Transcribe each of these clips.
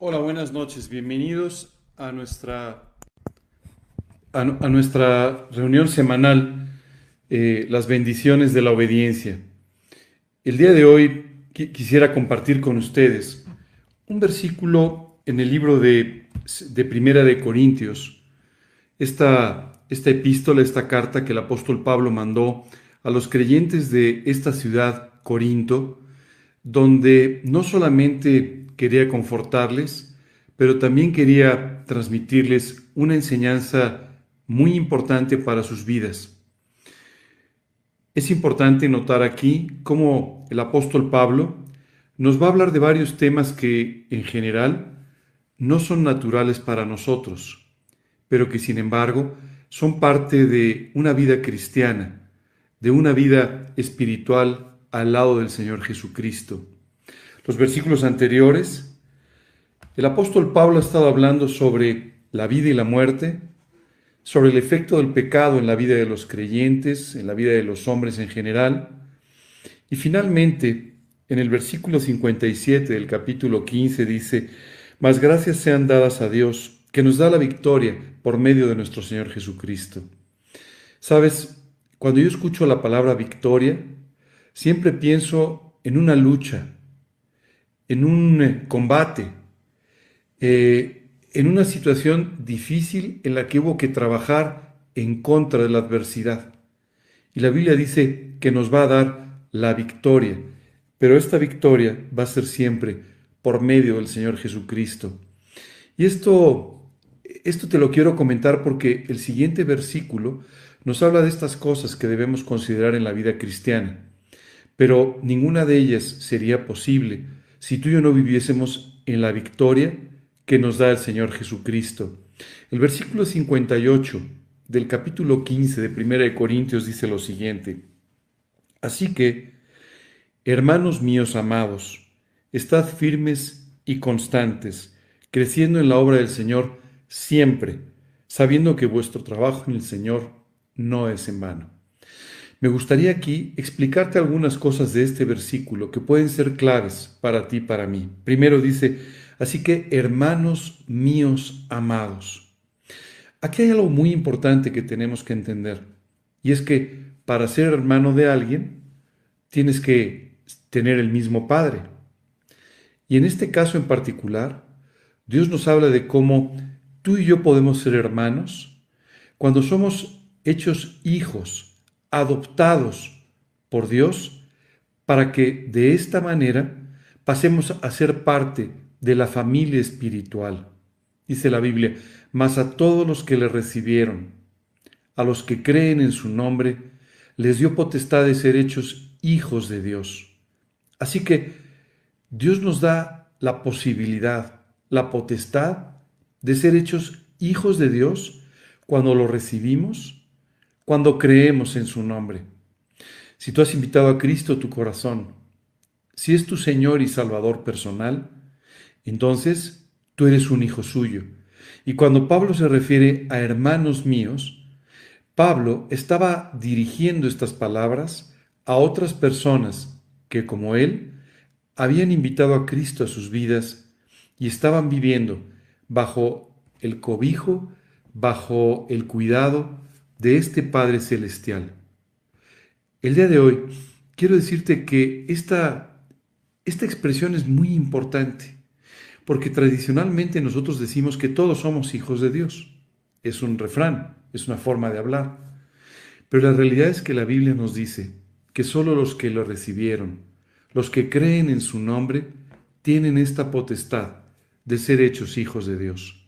Hola, buenas noches. Bienvenidos a nuestra, a, nuestra reunión semanal, eh, Las bendiciones de la obediencia. El día de hoy quisiera compartir con ustedes un versículo en el libro de, de Primera de Corintios. Esta, esta epístola, esta carta que el apóstol Pablo mandó a los creyentes de esta ciudad, Corinto, donde no solamente quería confortarles, pero también quería transmitirles una enseñanza muy importante para sus vidas. Es importante notar aquí cómo el apóstol Pablo nos va a hablar de varios temas que en general no son naturales para nosotros, pero que sin embargo son parte de una vida cristiana, de una vida espiritual al lado del Señor Jesucristo los versículos anteriores, el apóstol Pablo ha estado hablando sobre la vida y la muerte, sobre el efecto del pecado en la vida de los creyentes, en la vida de los hombres en general. Y finalmente, en el versículo 57 del capítulo 15 dice, Mas gracias sean dadas a Dios, que nos da la victoria por medio de nuestro Señor Jesucristo. Sabes, cuando yo escucho la palabra victoria, siempre pienso en una lucha, en un eh, combate, eh, en una situación difícil en la que hubo que trabajar en contra de la adversidad. Y la Biblia dice que nos va a dar la victoria, pero esta victoria va a ser siempre por medio del Señor Jesucristo. Y esto, esto te lo quiero comentar porque el siguiente versículo nos habla de estas cosas que debemos considerar en la vida cristiana, pero ninguna de ellas sería posible si tú y yo no viviésemos en la victoria que nos da el Señor Jesucristo. El versículo 58 del capítulo 15 de 1 de Corintios dice lo siguiente. Así que, hermanos míos amados, estad firmes y constantes, creciendo en la obra del Señor siempre, sabiendo que vuestro trabajo en el Señor no es en vano. Me gustaría aquí explicarte algunas cosas de este versículo que pueden ser claves para ti y para mí. Primero dice, así que hermanos míos amados. Aquí hay algo muy importante que tenemos que entender, y es que para ser hermano de alguien, tienes que tener el mismo Padre. Y en este caso en particular, Dios nos habla de cómo tú y yo podemos ser hermanos cuando somos hechos hijos adoptados por Dios para que de esta manera pasemos a ser parte de la familia espiritual. Dice la Biblia, mas a todos los que le recibieron, a los que creen en su nombre, les dio potestad de ser hechos hijos de Dios. Así que Dios nos da la posibilidad, la potestad de ser hechos hijos de Dios cuando lo recibimos cuando creemos en su nombre. Si tú has invitado a Cristo a tu corazón, si es tu Señor y Salvador personal, entonces tú eres un hijo suyo. Y cuando Pablo se refiere a hermanos míos, Pablo estaba dirigiendo estas palabras a otras personas que, como él, habían invitado a Cristo a sus vidas y estaban viviendo bajo el cobijo, bajo el cuidado, de este Padre Celestial. El día de hoy quiero decirte que esta, esta expresión es muy importante, porque tradicionalmente nosotros decimos que todos somos hijos de Dios. Es un refrán, es una forma de hablar. Pero la realidad es que la Biblia nos dice que solo los que lo recibieron, los que creen en su nombre, tienen esta potestad de ser hechos hijos de Dios.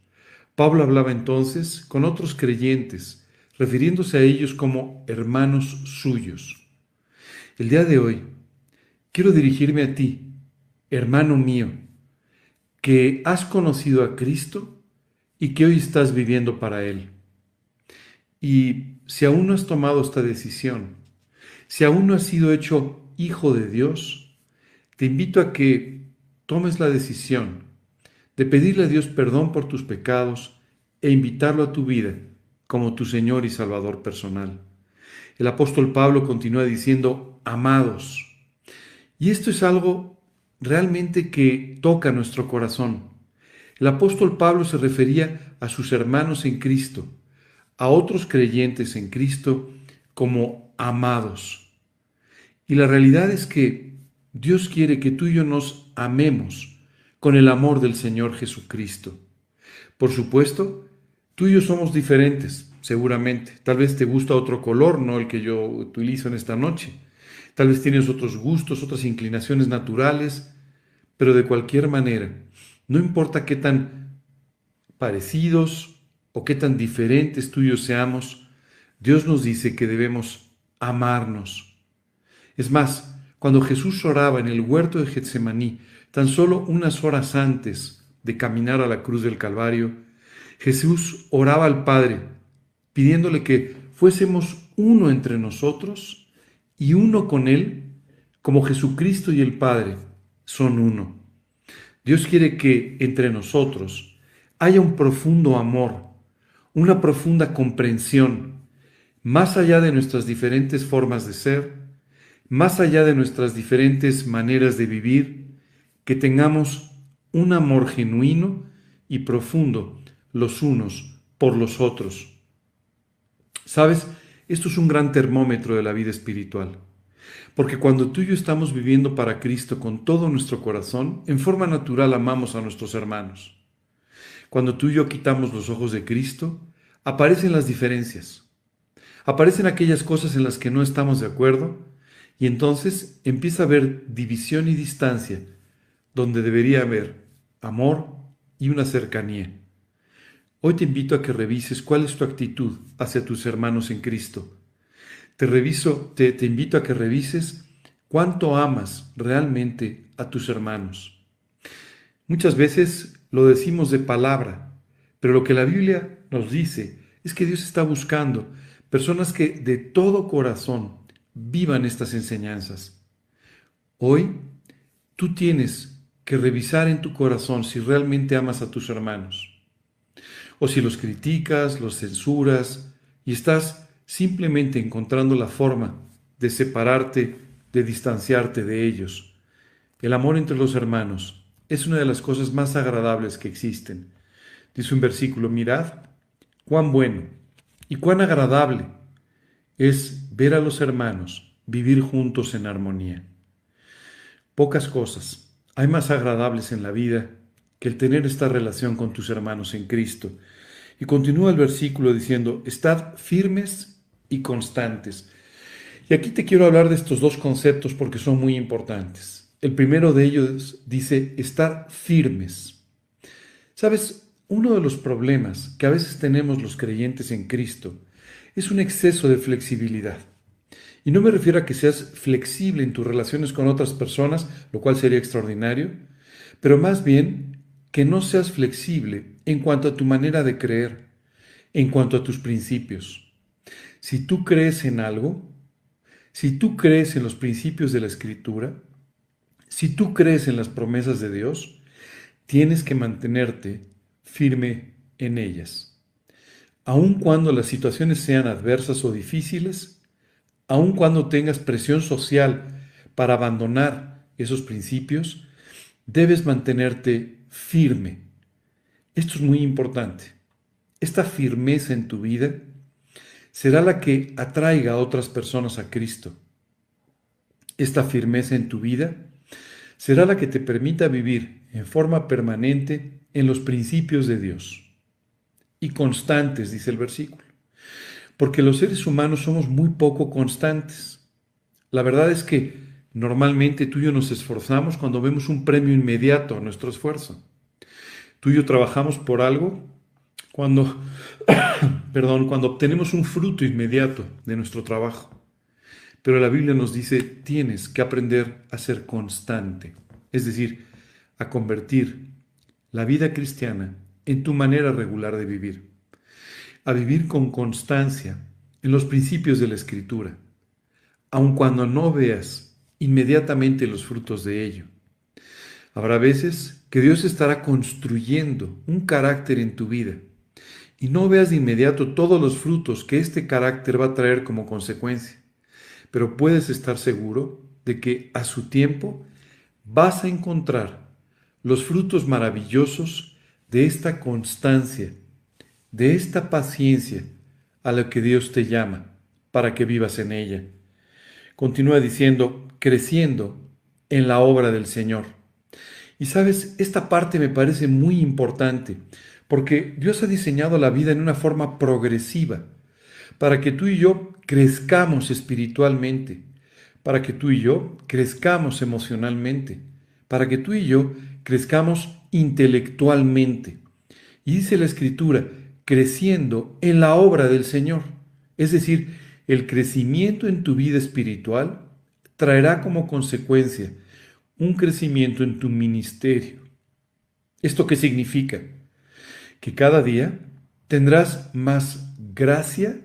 Pablo hablaba entonces con otros creyentes refiriéndose a ellos como hermanos suyos. El día de hoy quiero dirigirme a ti, hermano mío, que has conocido a Cristo y que hoy estás viviendo para Él. Y si aún no has tomado esta decisión, si aún no has sido hecho hijo de Dios, te invito a que tomes la decisión de pedirle a Dios perdón por tus pecados e invitarlo a tu vida como tu Señor y Salvador personal. El apóstol Pablo continúa diciendo, amados. Y esto es algo realmente que toca nuestro corazón. El apóstol Pablo se refería a sus hermanos en Cristo, a otros creyentes en Cristo, como amados. Y la realidad es que Dios quiere que tú y yo nos amemos con el amor del Señor Jesucristo. Por supuesto, tú y yo somos diferentes, seguramente. Tal vez te gusta otro color, no el que yo utilizo en esta noche. Tal vez tienes otros gustos, otras inclinaciones naturales, pero de cualquier manera, no importa qué tan parecidos o qué tan diferentes tú y yo seamos, Dios nos dice que debemos amarnos. Es más, cuando Jesús oraba en el huerto de Getsemaní, tan solo unas horas antes de caminar a la cruz del Calvario, Jesús oraba al Padre, pidiéndole que fuésemos uno entre nosotros y uno con Él, como Jesucristo y el Padre son uno. Dios quiere que entre nosotros haya un profundo amor, una profunda comprensión, más allá de nuestras diferentes formas de ser, más allá de nuestras diferentes maneras de vivir, que tengamos un amor genuino y profundo los unos por los otros. ¿Sabes? Esto es un gran termómetro de la vida espiritual. Porque cuando tú y yo estamos viviendo para Cristo con todo nuestro corazón, en forma natural amamos a nuestros hermanos. Cuando tú y yo quitamos los ojos de Cristo, aparecen las diferencias. Aparecen aquellas cosas en las que no estamos de acuerdo y entonces empieza a haber división y distancia donde debería haber amor y una cercanía. Hoy te invito a que revises cuál es tu actitud hacia tus hermanos en Cristo. Te reviso, te, invito a que revises cuánto amas realmente a tus hermanos. Muchas veces lo decimos de palabra, pero lo que la Biblia nos dice es que Dios está buscando personas que de todo corazón vivan estas enseñanzas. Hoy tú tienes que revisar en tu corazón si realmente amas a tus hermanos. O si los criticas, los censuras y estás simplemente encontrando la forma de separarte, de distanciarte de ellos. El amor entre los hermanos es una de las cosas más agradables que existen. Dice un versículo, mirad cuán bueno y cuán agradable es ver a los hermanos vivir juntos en armonía. Pocas cosas hay más agradables en la vida que el tener esta relación con tus hermanos en Cristo. Y continúa el versículo diciendo, estad firmes y constantes. Y aquí te quiero hablar de estos dos conceptos porque son muy importantes. El primero de ellos dice, estar firmes. Sabes, uno de los problemas que a veces tenemos los creyentes en Cristo es un exceso de flexibilidad. Y no me refiero a que seas flexible en tus relaciones con otras personas, lo cual sería extraordinario, pero más bien que no seas flexible en cuanto a tu manera de creer, en cuanto a tus principios. Si tú crees en algo, si tú crees en los principios de la escritura, si tú crees en las promesas de Dios, tienes que mantenerte firme en ellas. Aun cuando las situaciones sean adversas o difíciles, aun cuando tengas presión social para abandonar esos principios, debes mantenerte firme. Esto es muy importante. Esta firmeza en tu vida será la que atraiga a otras personas a Cristo. Esta firmeza en tu vida será la que te permita vivir en forma permanente en los principios de Dios. Y constantes, dice el versículo porque los seres humanos somos muy poco constantes. La verdad es que normalmente tú y yo nos esforzamos cuando vemos un premio inmediato a nuestro esfuerzo. Tú y yo trabajamos por algo cuando, perdón, cuando obtenemos un fruto inmediato de nuestro trabajo. Pero la Biblia nos dice, tienes que aprender a ser constante, es decir, a convertir la vida cristiana en tu manera regular de vivir a vivir con constancia en los principios de la Escritura, aun cuando no veas inmediatamente los frutos de ello. Habrá veces que Dios estará construyendo un carácter en tu vida y no veas de inmediato todos los frutos que este carácter va a traer como consecuencia, pero puedes estar seguro de que a su tiempo vas a encontrar los frutos maravillosos de esta constancia, de esta paciencia a la que Dios te llama para que vivas en ella. Continúa diciendo, creciendo en la obra del Señor. Y sabes, esta parte me parece muy importante, porque Dios ha diseñado la vida en una forma progresiva, para que tú y yo crezcamos espiritualmente, para que tú y yo crezcamos emocionalmente, para que tú y yo crezcamos intelectualmente. Y dice la Escritura, creciendo en la obra del Señor. Es decir, el crecimiento en tu vida espiritual traerá como consecuencia un crecimiento en tu ministerio. ¿Esto qué significa? Que cada día tendrás más gracia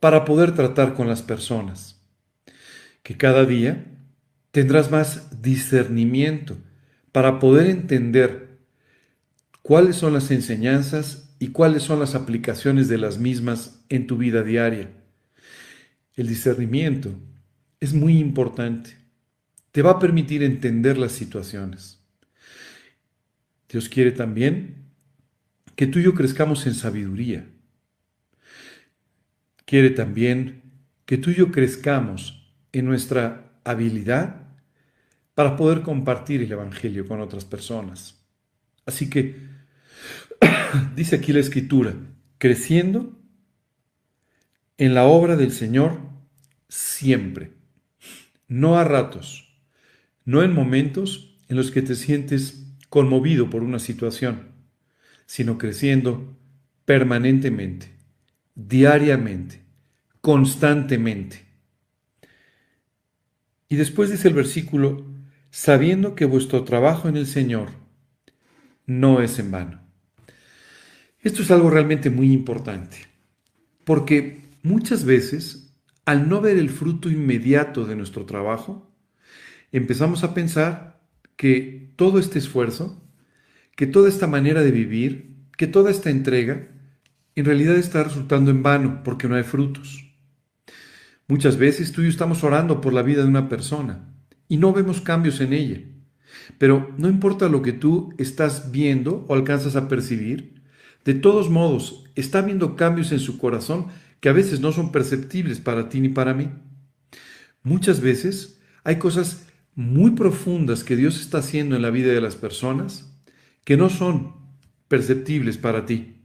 para poder tratar con las personas. Que cada día tendrás más discernimiento para poder entender cuáles son las enseñanzas y cuáles son las aplicaciones de las mismas en tu vida diaria. El discernimiento es muy importante. Te va a permitir entender las situaciones. Dios quiere también que tú y yo crezcamos en sabiduría. Quiere también que tú y yo crezcamos en nuestra habilidad para poder compartir el Evangelio con otras personas. Así que, dice aquí la Escritura, creciendo en la obra del Señor siempre, no a ratos, no en momentos en los que te sientes conmovido por una situación, sino creciendo permanentemente, diariamente, constantemente. Y después dice el versículo, sabiendo que vuestro trabajo en el Señor no es en vano. Esto es algo realmente muy importante, porque muchas veces, al no ver el fruto inmediato de nuestro trabajo, empezamos a pensar que todo este esfuerzo, que toda esta manera de vivir, que toda esta entrega, en realidad está resultando en vano porque no hay frutos. Muchas veces tú y yo estamos orando por la vida de una persona y no vemos cambios en ella. Pero no importa lo que tú estás viendo o alcanzas a percibir, de todos modos está viendo cambios en su corazón que a veces no son perceptibles para ti ni para mí. Muchas veces hay cosas muy profundas que Dios está haciendo en la vida de las personas que no son perceptibles para ti.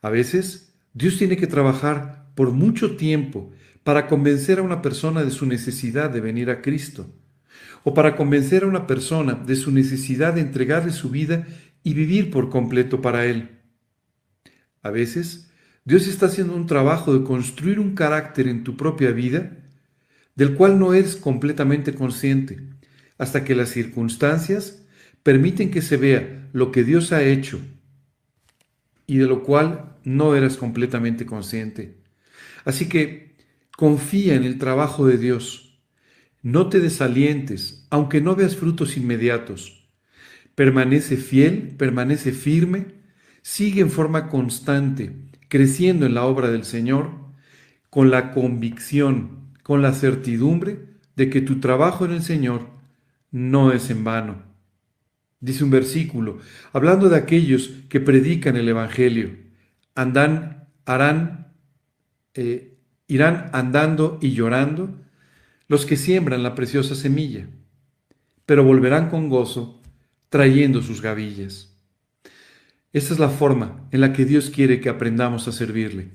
A veces Dios tiene que trabajar por mucho tiempo para convencer a una persona de su necesidad de venir a Cristo o para convencer a una persona de su necesidad de entregarle su vida y vivir por completo para Él. A veces, Dios está haciendo un trabajo de construir un carácter en tu propia vida del cual no eres completamente consciente, hasta que las circunstancias permiten que se vea lo que Dios ha hecho y de lo cual no eras completamente consciente. Así que confía en el trabajo de Dios no te desalientes, aunque no veas frutos inmediatos. Permanece fiel, permanece firme, sigue en forma constante, creciendo en la obra del Señor, con la convicción, con la certidumbre de que tu trabajo en el Señor no es en vano. Dice un versículo, hablando de aquellos que predican el Evangelio, andan, harán, eh, irán andando y llorando los que siembran la preciosa semilla, pero volverán con gozo trayendo sus gavillas. Esta es la forma en la que Dios quiere que aprendamos a servirle,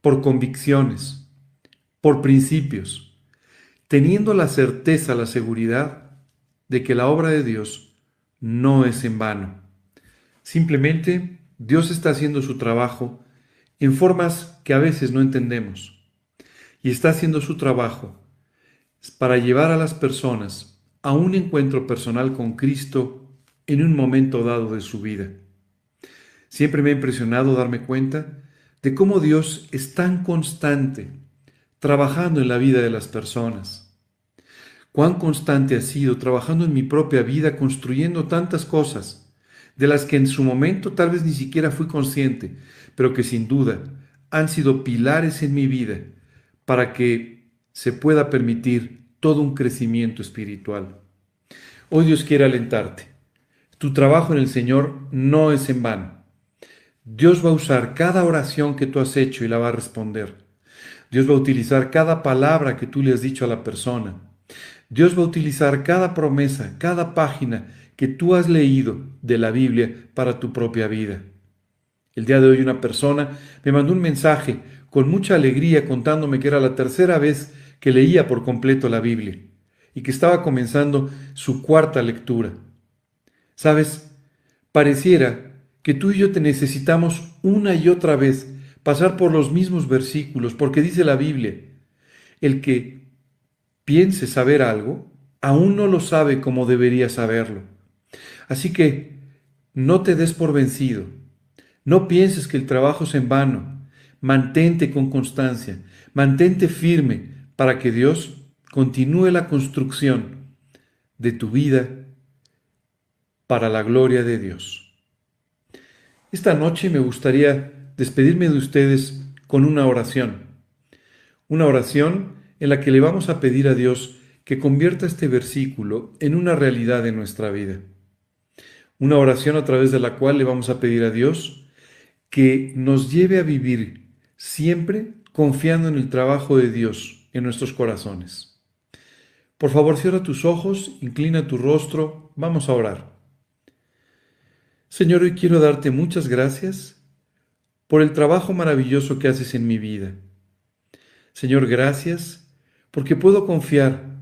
por convicciones, por principios, teniendo la certeza, la seguridad de que la obra de Dios no es en vano. Simplemente Dios está haciendo su trabajo en formas que a veces no entendemos y está haciendo su trabajo para llevar a las personas a un encuentro personal con Cristo en un momento dado de su vida. Siempre me ha impresionado darme cuenta de cómo Dios es tan constante trabajando en la vida de las personas. Cuán constante ha sido trabajando en mi propia vida, construyendo tantas cosas, de las que en su momento tal vez ni siquiera fui consciente, pero que sin duda han sido pilares en mi vida para que se pueda permitir todo un crecimiento espiritual. Hoy Dios quiere alentarte. Tu trabajo en el Señor no es en vano. Dios va a usar cada oración que tú has hecho y la va a responder. Dios va a utilizar cada palabra que tú le has dicho a la persona. Dios va a utilizar cada promesa, cada página que tú has leído de la Biblia para tu propia vida. El día de hoy una persona me mandó un mensaje con mucha alegría contándome que era la tercera vez que leía por completo la Biblia y que estaba comenzando su cuarta lectura. Sabes, pareciera que tú y yo te necesitamos una y otra vez pasar por los mismos versículos, porque dice la Biblia, el que piense saber algo, aún no lo sabe como debería saberlo. Así que no te des por vencido, no pienses que el trabajo es en vano, mantente con constancia, mantente firme para que Dios continúe la construcción de tu vida para la gloria de Dios. Esta noche me gustaría despedirme de ustedes con una oración, una oración en la que le vamos a pedir a Dios que convierta este versículo en una realidad de nuestra vida. Una oración a través de la cual le vamos a pedir a Dios que nos lleve a vivir siempre confiando en el trabajo de Dios en nuestros corazones. Por favor, cierra tus ojos, inclina tu rostro, vamos a orar. Señor, hoy quiero darte muchas gracias por el trabajo maravilloso que haces en mi vida. Señor, gracias porque puedo confiar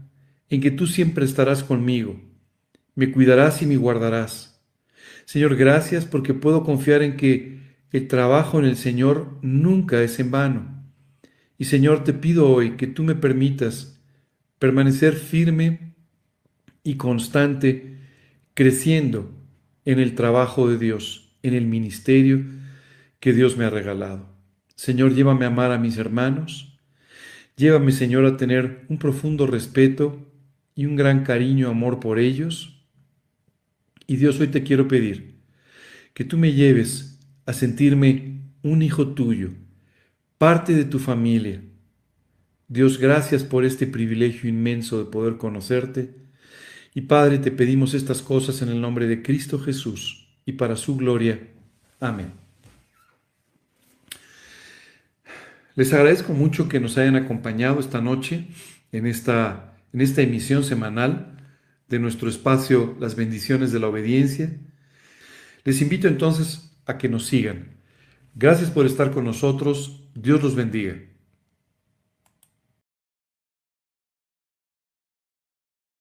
en que tú siempre estarás conmigo, me cuidarás y me guardarás. Señor, gracias porque puedo confiar en que el trabajo en el Señor nunca es en vano. Y Señor, te pido hoy que tú me permitas permanecer firme y constante, creciendo en el trabajo de Dios, en el ministerio que Dios me ha regalado. Señor, llévame a amar a mis hermanos. Llévame, Señor, a tener un profundo respeto y un gran cariño, amor por ellos. Y Dios, hoy te quiero pedir que tú me lleves a sentirme un hijo tuyo, parte de tu familia, Dios, gracias por este privilegio inmenso de poder conocerte. Y Padre, te pedimos estas cosas en el nombre de Cristo Jesús y para su gloria. Amén. Les agradezco mucho que nos hayan acompañado esta noche en esta, en esta emisión semanal de nuestro espacio Las bendiciones de la obediencia. Les invito entonces a que nos sigan. Gracias por estar con nosotros. Dios los bendiga.